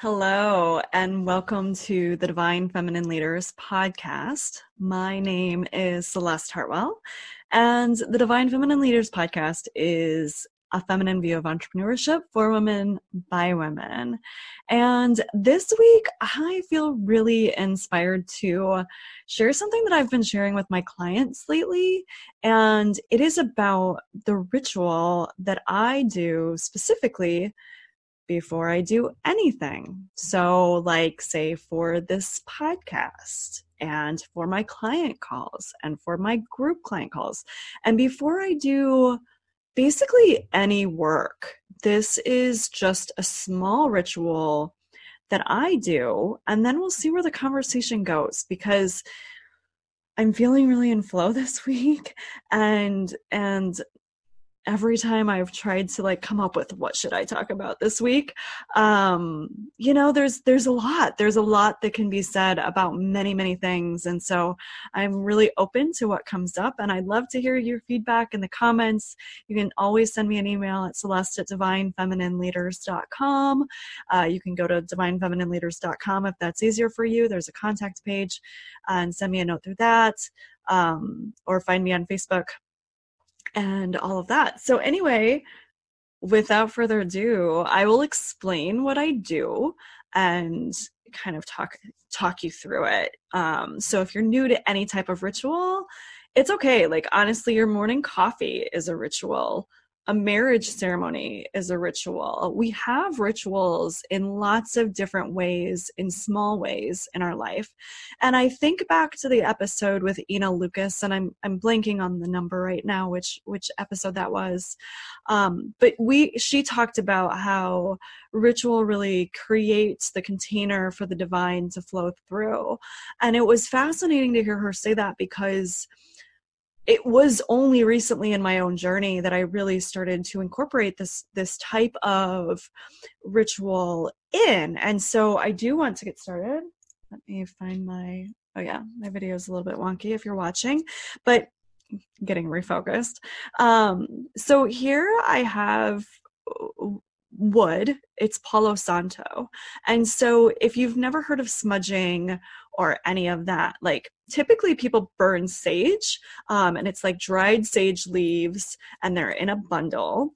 Hello, and welcome to the Divine Feminine Leaders podcast. My name is Celeste Hartwell, and the Divine Feminine Leaders podcast is a feminine view of entrepreneurship for women by women. And this week, I feel really inspired to share something that I've been sharing with my clients lately. And it is about the ritual that I do specifically before I do anything. So, like, say, for this podcast and for my client calls and for my group client calls. And before I do basically any work, this is just a small ritual that I do. And then we'll see where the conversation goes because. I'm feeling really in flow this week and and every time I've tried to like come up with what should I talk about this week, um, you know, there's there's a lot. There's a lot that can be said about many many things, and so I'm really open to what comes up, and I'd love to hear your feedback in the comments. You can always send me an email at celeste at divinefeminine.leaders.com. Uh, you can go to divinefeminine.leaders.com if that's easier for you. There's a contact page, and send me a note through that. Um, or find me on Facebook and all of that. So, anyway, without further ado, I will explain what I do and kind of talk talk you through it. Um, so, if you're new to any type of ritual, it's okay. Like honestly, your morning coffee is a ritual a marriage ceremony is a ritual. We have rituals in lots of different ways, in small ways in our life. And I think back to the episode with Ina Lucas, and I'm I'm blanking on the number right now, which which episode that was. Um, but we she talked about how ritual really creates the container for the divine to flow through. And it was fascinating to hear her say that because it was only recently in my own journey that I really started to incorporate this this type of ritual in. And so I do want to get started. Let me find my oh yeah, my video is a little bit wonky if you're watching, but getting refocused. Um, so here I have wood. It's Palo Santo. And so if you've never heard of smudging or any of that, like typically people burn sage um, and it's like dried sage leaves and they're in a bundle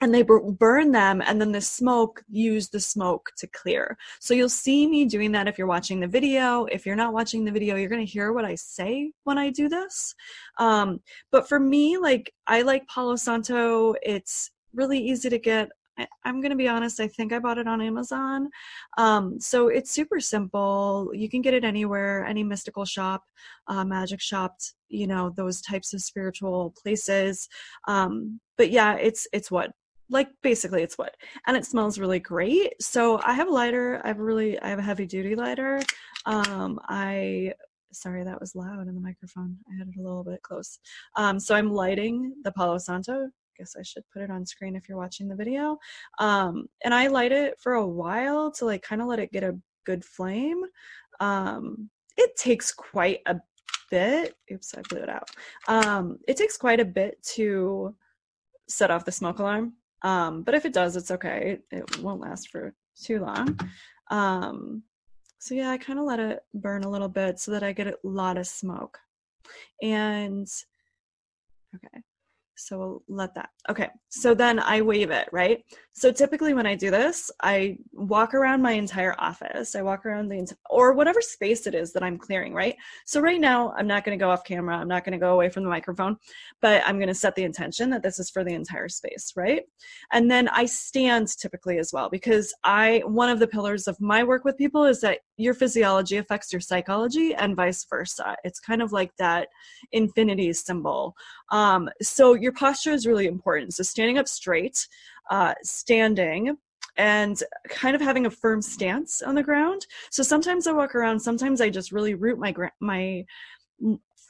and they burn them and then the smoke use the smoke to clear. So you'll see me doing that if you're watching the video. If you're not watching the video you're going to hear what i say when i do this. Um, but for me like i like palo santo. It's really easy to get I'm going to be honest, I think I bought it on Amazon. Um, so it's super simple. You can get it anywhere, any mystical shop, uh, magic shop, you know, those types of spiritual places. Um, but yeah, it's, it's what like basically it's wood and it smells really great so i have a lighter i have a really i have a heavy duty lighter um i sorry that was loud in the microphone i had it a little bit close um so i'm lighting the palo santo guess I should put it on screen if you're watching the video. Um, and I light it for a while to like kind of let it get a good flame. Um, it takes quite a bit. Oops, I blew it out. Um, it takes quite a bit to set off the smoke alarm. Um, but if it does, it's okay. It, it won't last for too long. Um, so yeah, I kind of let it burn a little bit so that I get a lot of smoke. And okay, so we'll let that. Okay. So then I wave it, right? So typically when I do this, I walk around my entire office. I walk around the or whatever space it is that I'm clearing, right? So right now, I'm not going to go off camera. I'm not going to go away from the microphone, but I'm going to set the intention that this is for the entire space, right? And then I stand typically as well because I, one of the pillars of my work with people is that your physiology affects your psychology and vice versa. It's kind of like that infinity symbol. Um, so your posture is really important. So standing up straight, uh, standing, and kind of having a firm stance on the ground. So sometimes I walk around, sometimes I just really root my gra- my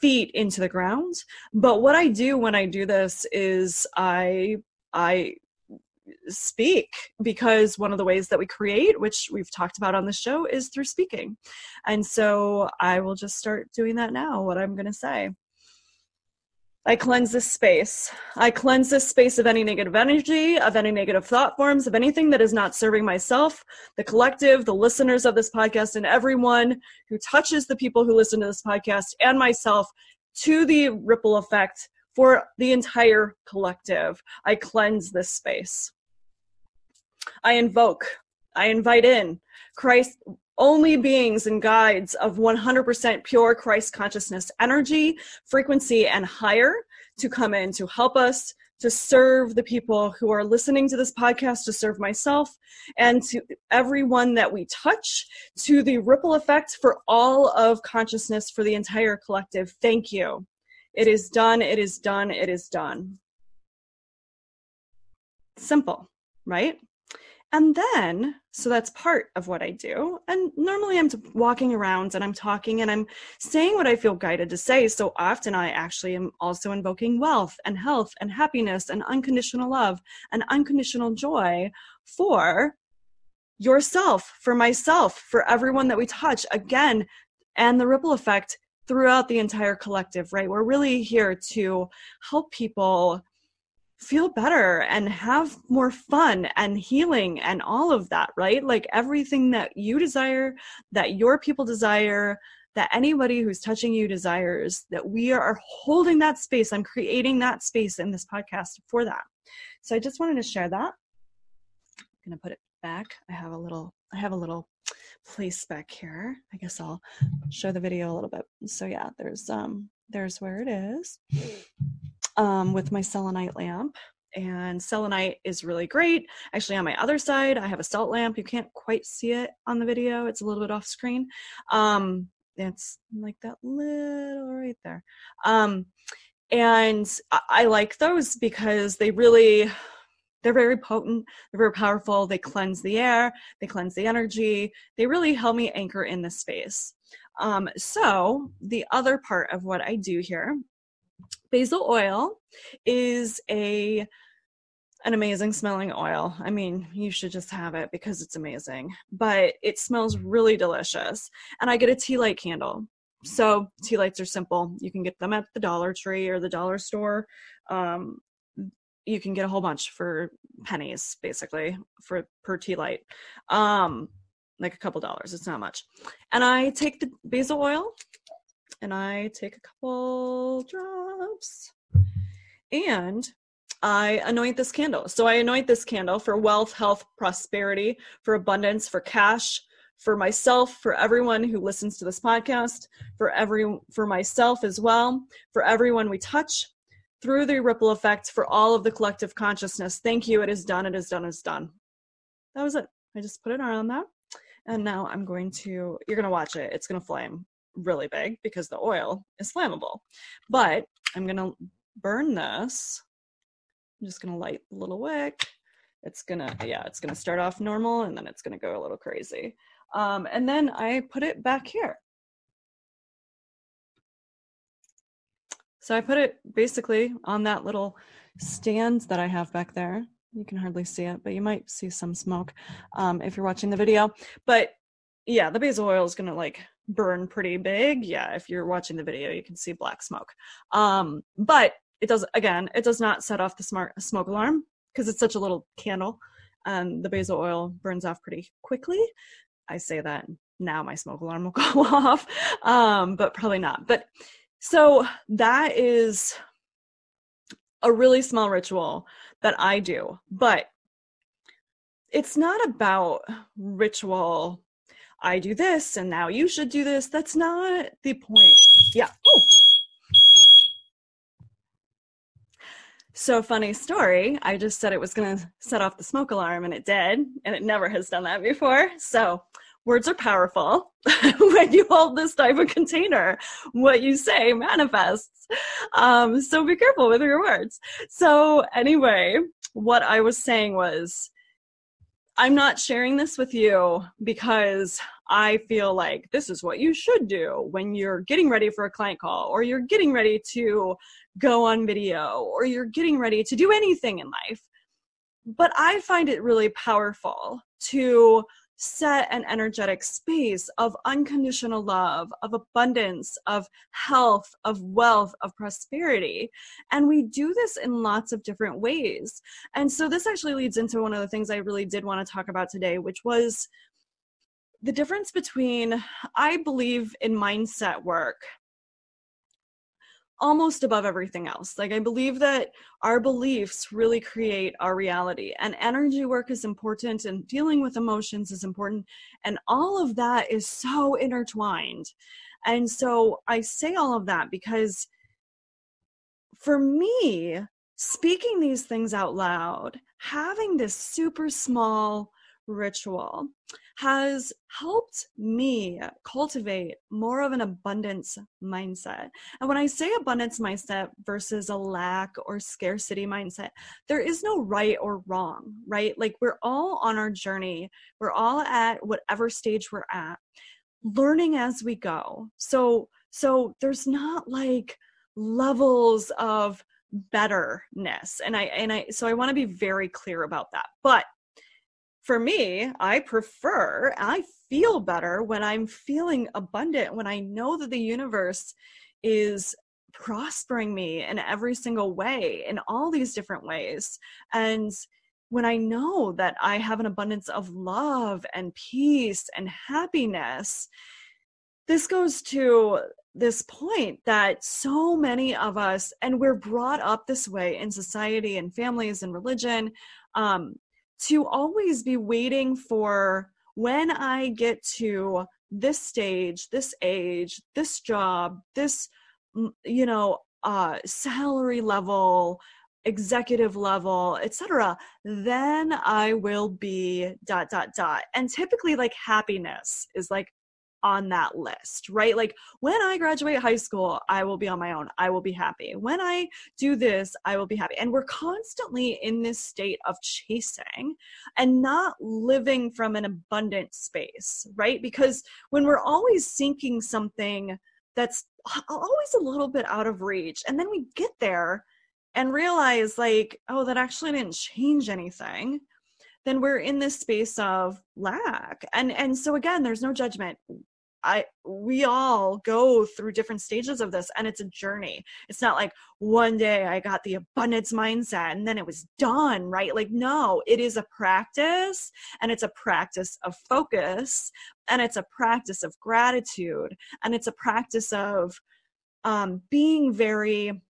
feet into the ground. But what I do when I do this is I I speak because one of the ways that we create which we've talked about on the show is through speaking and so i will just start doing that now what i'm going to say I cleanse this space. I cleanse this space of any negative energy, of any negative thought forms, of anything that is not serving myself, the collective, the listeners of this podcast, and everyone who touches the people who listen to this podcast and myself to the ripple effect for the entire collective. I cleanse this space. I invoke, I invite in Christ, only beings and guides of 100% pure Christ consciousness energy, frequency, and higher to come in to help us to serve the people who are listening to this podcast, to serve myself, and to everyone that we touch, to the ripple effect for all of consciousness for the entire collective. Thank you. It is done, it is done, it is done. Simple, right? And then, so that's part of what I do. And normally I'm walking around and I'm talking and I'm saying what I feel guided to say. So often I actually am also invoking wealth and health and happiness and unconditional love and unconditional joy for yourself, for myself, for everyone that we touch. Again, and the ripple effect throughout the entire collective, right? We're really here to help people feel better and have more fun and healing and all of that, right? Like everything that you desire, that your people desire, that anybody who's touching you desires, that we are holding that space. I'm creating that space in this podcast for that. So I just wanted to share that. I'm going to put it back. I have a little I have a little place back here. I guess I'll show the video a little bit. So yeah, there's um there's where it is um, with my selenite lamp. And selenite is really great. Actually, on my other side, I have a salt lamp. You can't quite see it on the video, it's a little bit off screen. Um, it's like that little right there. Um, and I, I like those because they really they're very potent they're very powerful they cleanse the air they cleanse the energy they really help me anchor in the space um, so the other part of what i do here basil oil is a an amazing smelling oil. I mean, you should just have it because it's amazing. But it smells really delicious. And I get a tea light candle. So tea lights are simple. You can get them at the Dollar Tree or the dollar store. Um, you can get a whole bunch for pennies, basically, for per tea light. Um, like a couple dollars. It's not much. And I take the basil oil and I take a couple drops and I anoint this candle. So I anoint this candle for wealth, health, prosperity, for abundance, for cash, for myself, for everyone who listens to this podcast, for every for myself as well, for everyone we touch through the ripple effect for all of the collective consciousness. Thank you. It is done. It is done. It's done. That was it. I just put it on that. And now I'm going to, you're going to watch it. It's going to flame really big because the oil is flammable. But I'm going to burn this. I'm just going to light a little wick. It's going to, yeah, it's going to start off normal and then it's going to go a little crazy. Um, and then I put it back here. So I put it basically on that little stand that I have back there. You can hardly see it, but you might see some smoke um, if you're watching the video. But yeah, the basil oil is going to like burn pretty big. Yeah, if you're watching the video, you can see black smoke. Um, but it does again, it does not set off the smart smoke alarm because it's such a little candle. And the basil oil burns off pretty quickly. I say that now my smoke alarm will go off, um, but probably not. But so that is a really small ritual that I do, but it's not about ritual I do this and now you should do this. That's not the point. Yeah. Oh. So funny story. I just said it was going to set off the smoke alarm and it did, and it never has done that before. So words are powerful when you hold this type of container. What you say manifests. Um, so be careful with your words. So anyway, what I was saying was I'm not sharing this with you because I feel like this is what you should do when you're getting ready for a client call or you're getting ready to go on video or you're getting ready to do anything in life. But I find it really powerful to set an energetic space of unconditional love, of abundance, of health, of wealth, of prosperity. And we do this in lots of different ways. And so this actually leads into one of the things I really did want to talk about today, which was the difference between, I believe, in mindset work almost above everything else. Like, I believe that our beliefs really create our reality, and energy work is important, and dealing with emotions is important, and all of that is so intertwined. And so, I say all of that because for me, speaking these things out loud, having this super small ritual has helped me cultivate more of an abundance mindset. And when I say abundance mindset versus a lack or scarcity mindset, there is no right or wrong, right? Like we're all on our journey, we're all at whatever stage we're at, learning as we go. So, so there's not like levels of betterness and i and i so i want to be very clear about that but for me, I prefer, I feel better when I'm feeling abundant, when I know that the universe is prospering me in every single way, in all these different ways. And when I know that I have an abundance of love and peace and happiness, this goes to this point that so many of us, and we're brought up this way in society and families and religion, um, to always be waiting for when I get to this stage, this age, this job, this, you know, uh, salary level, executive level, etc., then I will be dot dot dot. And typically, like happiness is like on that list, right? Like when I graduate high school, I will be on my own. I will be happy. When I do this, I will be happy. And we're constantly in this state of chasing and not living from an abundant space, right? Because when we're always seeking something that's always a little bit out of reach, and then we get there and realize, like, oh, that actually didn't change anything then we're in this space of lack. And and so again there's no judgment. I we all go through different stages of this and it's a journey. It's not like one day i got the abundance mindset and then it was done right? Like no it is a practice and it's a practice of focus and it's a practice of gratitude and it's a practice of um, being very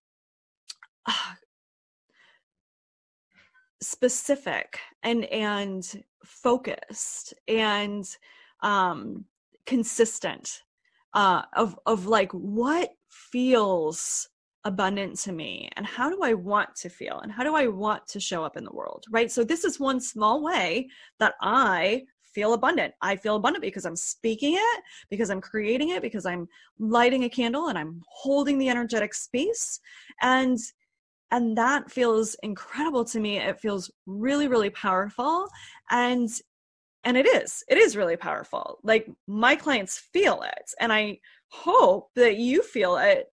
specific and and focused and um consistent uh of of like what feels abundant to me and how do i want to feel and how do i want to show up in the world right? So this is one small way that i feel abundant. I feel abundant because i'm speaking it because i'm creating it because i'm lighting a candle and i'm holding the energetic space and and that feels incredible to me. It feels really really powerful and and it is. It is really powerful. Like my clients feel it and i hope that you feel it.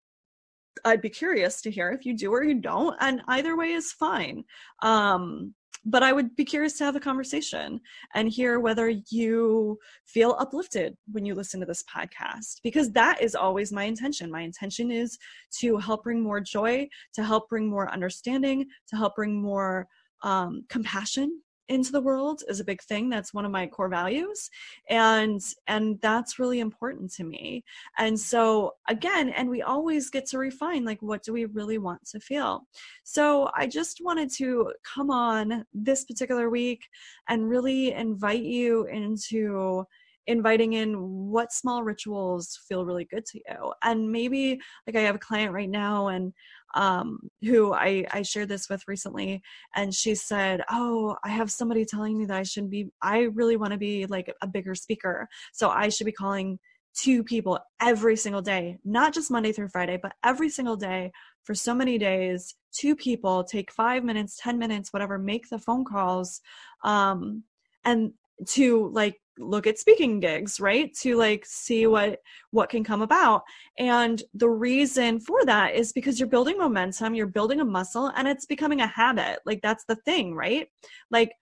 I'd be curious to hear if you do or you don't and either way is fine. Um but I would be curious to have a conversation and hear whether you feel uplifted when you listen to this podcast, because that is always my intention. My intention is to help bring more joy, to help bring more understanding, to help bring more um, compassion into the world is a big thing. That's one of my core values and and that's really important to me. And so again and we always get to refine like what do we really want to feel? So i just wanted to come on this particular week and really invite you into inviting in what small rituals feel really good to you and maybe like i have a client right now and um, who I, I shared this with recently, and she said, "Oh, I have somebody telling me that I shouldn't be. I really want to be like a bigger speaker, so I should be calling." two people every single day, not just Monday through Friday, but every single day for so many days. Two people take five minutes, 10 minutes, whatever, make the phone calls. Um, and to like look at speaking gigs right? To like see what what can come about. And the reason for that is because you're building momentum you're building a muscle and it's becoming a habit. Like that's the thing right? Like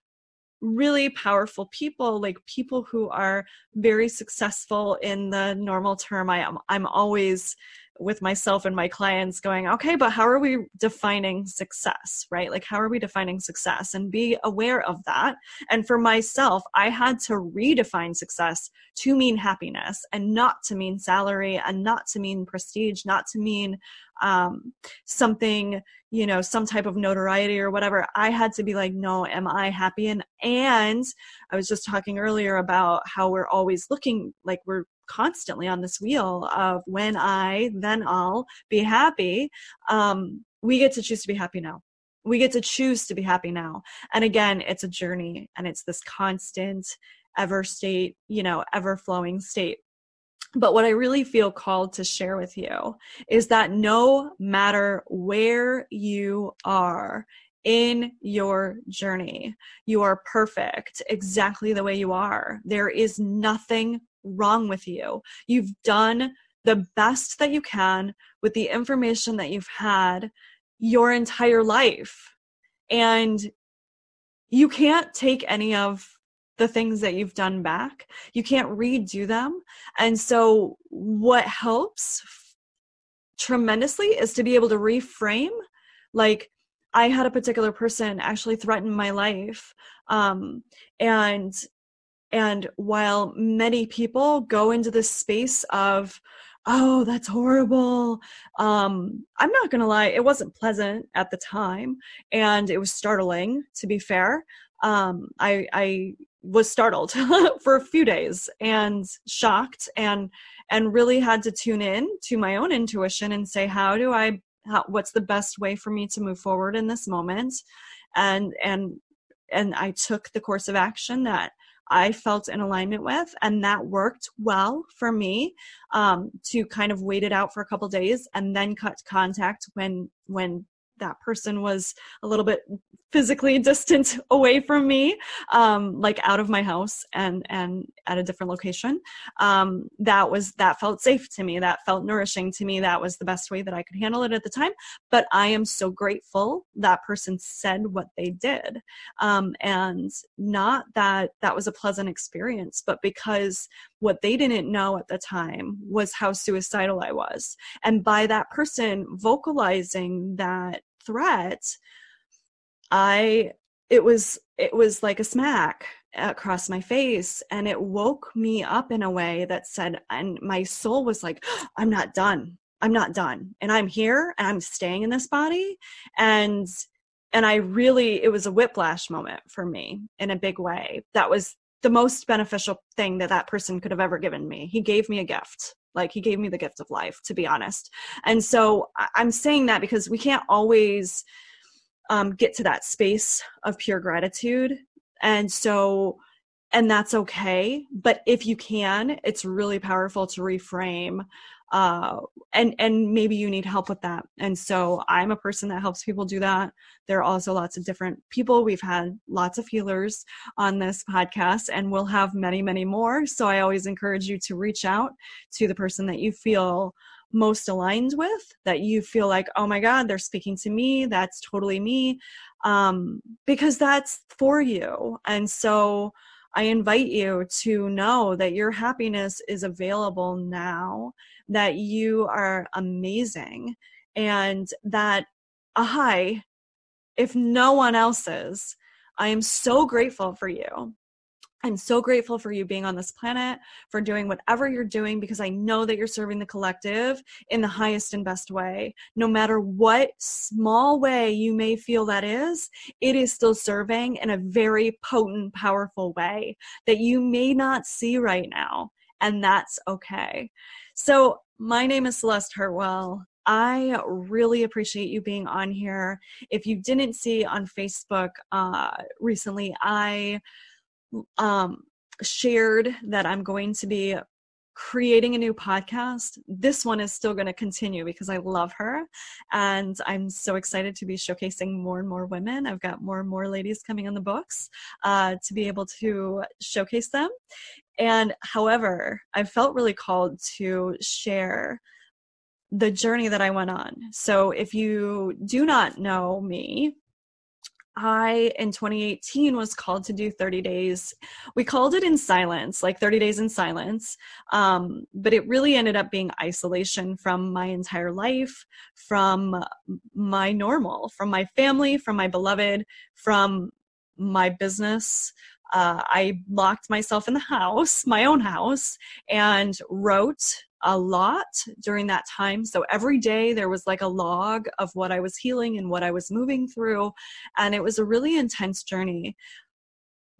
really powerful people like people who are very successful in the normal term i am i'm always with myself and my clients going okay but how are we defining success right? Like how are we defining success? And be aware of that. And for myself i had to redefine success to mean happiness and not to mean salary and not to mean prestige not to mean um, something you know some type of notoriety or whatever. I had to be like no am i happy? And and i was just talking earlier about how we're always looking like we're constantly on this wheel of when I, then I'll be happy. Um, we get to choose to be happy now. We get to choose to be happy now. And again, it's a journey and it's this constant, ever state, you know, ever flowing state. But what I really feel called to share with you is that no matter where you are in your journey. You are perfect exactly the way you are. There is nothing wrong with you. You've done the best that you can with the information that you've had your entire life. And you can't take any of the things that you've done back. You can't redo them. And so, what helps tremendously is to be able to reframe. Like, I had a particular person actually threaten my life. Um, and and while many people go into this space of, oh, that's horrible, um, I'm not going to lie, it wasn't pleasant at the time. And it was startling, to be fair. Um, I, I was startled for a few days and shocked and and really had to tune in to my own intuition and say how do i how, what's the best way for me to move forward in this moment and and and i took the course of action that I felt in alignment with, and that worked well for me um, to kind of wait it out for a couple days and then cut contact when when that person was a little bit physically distant away from me um, like out of my house and and at a different location. Um, that was that felt safe to me. That felt nourishing to me. That was the best way that i could handle it at the time. But i am so grateful that person said what they did. Um, and not that that was a pleasant experience but because what they didn't know at the time was how suicidal i was. And by that person vocalizing that threat i it was it was like a smack across my face and it woke me up in a way that said and my soul was like i'm not done. I'm not done. And i'm here and i'm staying in this body. And and i really it was a whiplash moment for me in a big way. That was the most beneficial thing that that person could have ever given me. He gave me a gift. Like he gave me the gift of life, to be honest. And so I'm saying that because we can't always um, get to that space of pure gratitude. And so, and that's okay. But if you can, it's really powerful to reframe uh, and and maybe you need help with that and so i'm a person that helps people do that there are also lots of different people we've had lots of healers on this podcast and we'll have many many more so i always encourage you to reach out to the person that you feel most aligned with that you feel like oh my god they're speaking to me that's totally me um, because that's for you and so I invite you to know that your happiness is available now, that you are amazing, and that I, if no one else is, I am so grateful for you I'm so grateful for you being on this planet, for doing whatever you're doing, because I know that you're serving the collective in the highest and best way. No matter what small way you may feel that is, it is still serving in a very potent, powerful way that you may not see right now. And that's okay. So, my name is Celeste Hartwell. I really appreciate you being on here. If you didn't see on Facebook uh, recently, I um, shared that I'm going to be creating a new podcast. This one is still going to continue because I love her. And I'm so excited to be showcasing more and more women. I've got more and more ladies coming on the books uh, to be able to showcase them. And however, I felt really called to share the journey that I went on. So if you do not know me, I in 2018 was called to do 30 days. We called it in silence, like 30 days in silence. Um, but it really ended up being isolation from my entire life, from my normal, from my family, from my beloved, from my business. Uh, I locked myself in the house, my own house, and wrote a lot during that time. So every day there was like a log of what I was healing and what I was moving through. And it was a really intense journey.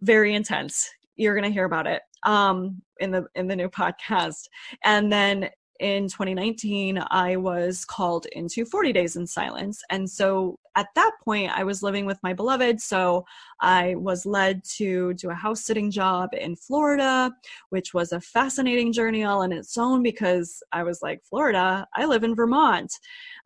Very intense. You're going to hear about it um, in the in the new podcast. And then in 2019, I was called into 40 Days in Silence. And so at that point, I was living with my beloved. So I was led to do a house sitting job in Florida, which was a fascinating journey all in its own because I was like, Florida, I live in Vermont.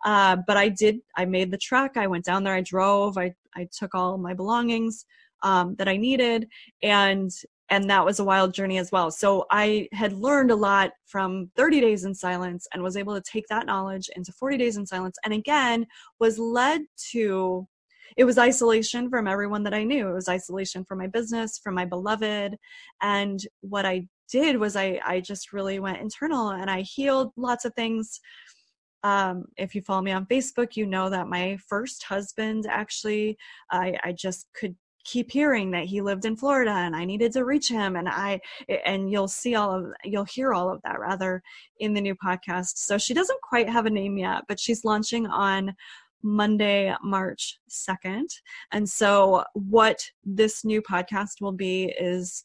Uh, but I did, I made the trek. I went down there, I drove, I, I took all my belongings. Um, that I needed. And and that was a wild journey as well. So I had learned a lot from 30 days in silence and was able to take that knowledge into 40 days in silence and again was led to it was isolation from everyone that I knew. It was isolation from my business, from my beloved. And what I did was I I just really went internal and I healed lots of things. Um, if you follow me on Facebook, you know that my first husband actually, I, I just could keep hearing that he lived in Florida and I needed to reach him and I and you'll see all of you'll hear all of that rather in the new podcast. So she doesn't quite have a name yet, but she's launching on Monday, March 2nd. And so what this new podcast will be is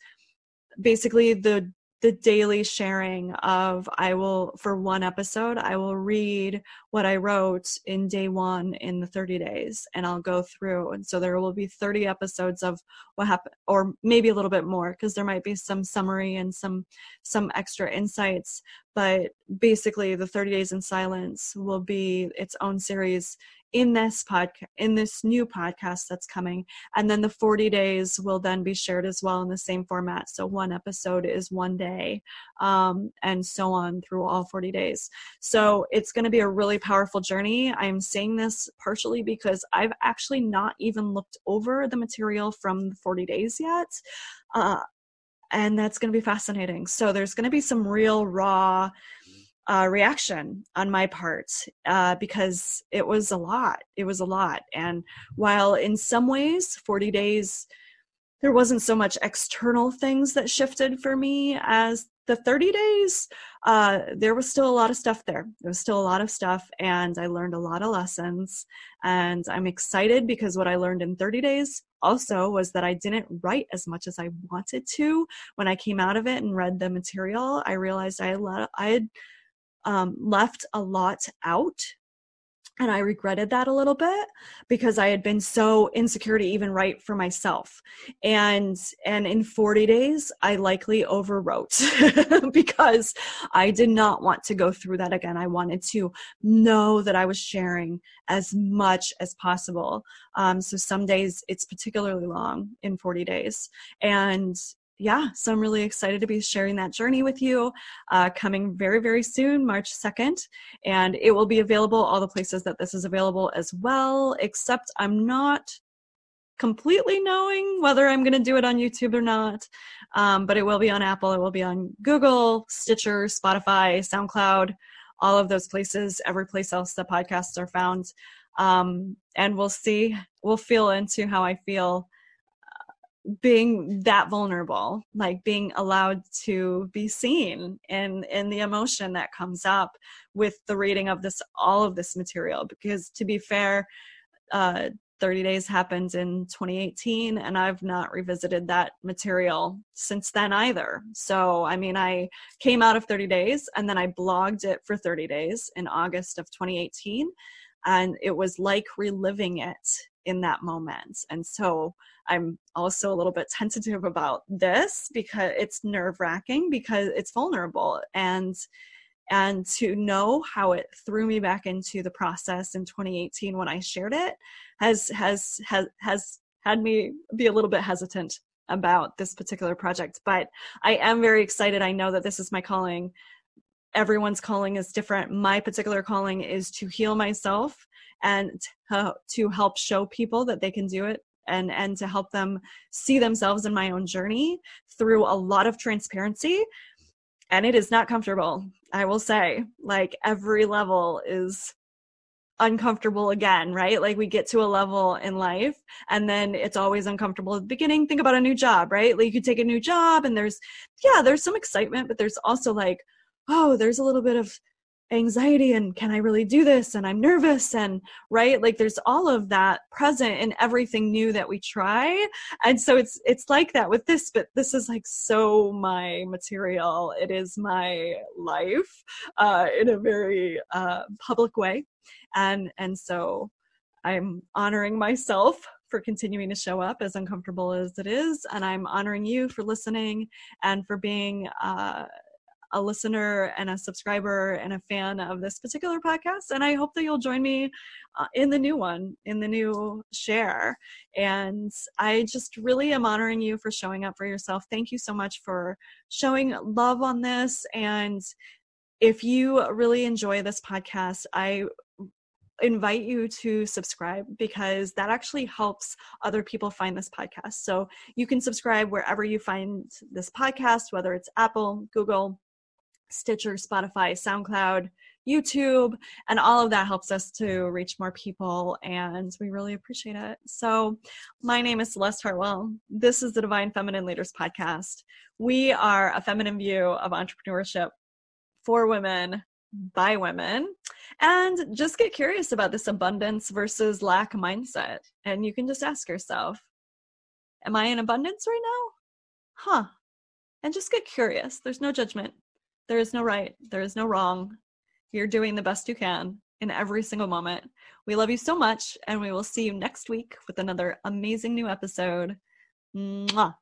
basically the the daily sharing of I will for one episode I will read what I wrote in day 1 in the 30 days and I'll go through and so there will be 30 episodes of what happened or maybe a little bit more because there might be some summary and some some extra insights but basically the 30 days in silence will be its own series in this podcast in this new podcast that's coming and then the 40 days will then be shared as well in the same format. So one episode is one day um, and so on through all 40 days. So it's going to be a really powerful journey. I'm saying this partially because i've actually not even looked over the material from the 40 days yet. Uh, and that's going to be fascinating so there's going to be some real raw uh, reaction on my part uh, because it was a lot. It was a lot. And while in some ways, 40 days, there wasn't so much external things that shifted for me as the 30 days, uh, there was still a lot of stuff there. There was still a lot of stuff, and I learned a lot of lessons. And I'm excited because what I learned in 30 days also was that I didn't write as much as I wanted to. When I came out of it and read the material, I realized I, let, I had um, left a lot out and i regretted that a little bit because i had been so insecure to even write for myself. And and in 40 days i likely overwrote because i did not want to go through that again. I wanted to know that i was sharing as much as possible. Um, so some days it's particularly long in 40 days. And yeah, so I'm really excited to be sharing that journey with you uh, coming very, very soon, March 2nd. And it will be available all the places that this is available as well, except I'm not completely knowing whether I'm going to do it on YouTube or not. Um, but it will be on Apple, it will be on Google, Stitcher, Spotify, SoundCloud, all of those places, every place else that podcasts are found. Um, and we'll see, we'll feel into how I feel being that vulnerable like being allowed to be seen and in the emotion that comes up with the reading of this all of this material because to be fair uh 30 days happened in 2018 and I've not revisited that material since then either. So, I mean, I came out of 30 days and then I blogged it for 30 days in August of 2018 and it was like reliving it in that moment. And so I'm also a little bit tentative about this because it's nerve wracking because it's vulnerable and and to know how it threw me back into the process in 2018 when I shared it has has has has had me be a little bit hesitant about this particular project but I am very excited I know that this is my calling everyone's calling is different my particular calling is to heal myself and to, uh, to help show people that they can do it and and to help them see themselves in my own journey through a lot of transparency and it is not comfortable i will say like every level is uncomfortable again, right? Like we get to a level in life and then it's always uncomfortable at the beginning. Think about a new job, right? Like you could take a new job and there's, yeah, there's some excitement, but there's also like, oh, there's a little bit of anxiety and can I really do this? And I'm nervous and right? Like there's all of that present in everything new that we try. And so it's it's like that with this, but this is like so my material. It is my life uh, in a very uh, public way and and so i'm honoring myself for continuing to show up as uncomfortable as it is and i'm honoring you for listening and for being uh, a listener and a subscriber and a fan of this particular podcast. And I hope that you'll join me uh, in the new one, in the new share. And I just really am honoring you for showing up for yourself. Thank you so much for showing love on this. And if you really enjoy this podcast, I invite you to subscribe because that actually helps other people find this podcast. So you can subscribe wherever you find this podcast, whether it's Apple, Google, Stitcher, Spotify, SoundCloud, YouTube, and all of that helps us to reach more people, and we really appreciate it. So, my name is Celeste Hartwell. This is the Divine Feminine Leaders Podcast. We are a feminine view of entrepreneurship for women by women and just get curious about this abundance versus lack mindset and you can just ask yourself am i in abundance right now huh and just get curious there's no judgment there is no right there is no wrong. You're doing the best you can in every single moment. We love you so much and we will see you next week with another amazing new episode. Mwah.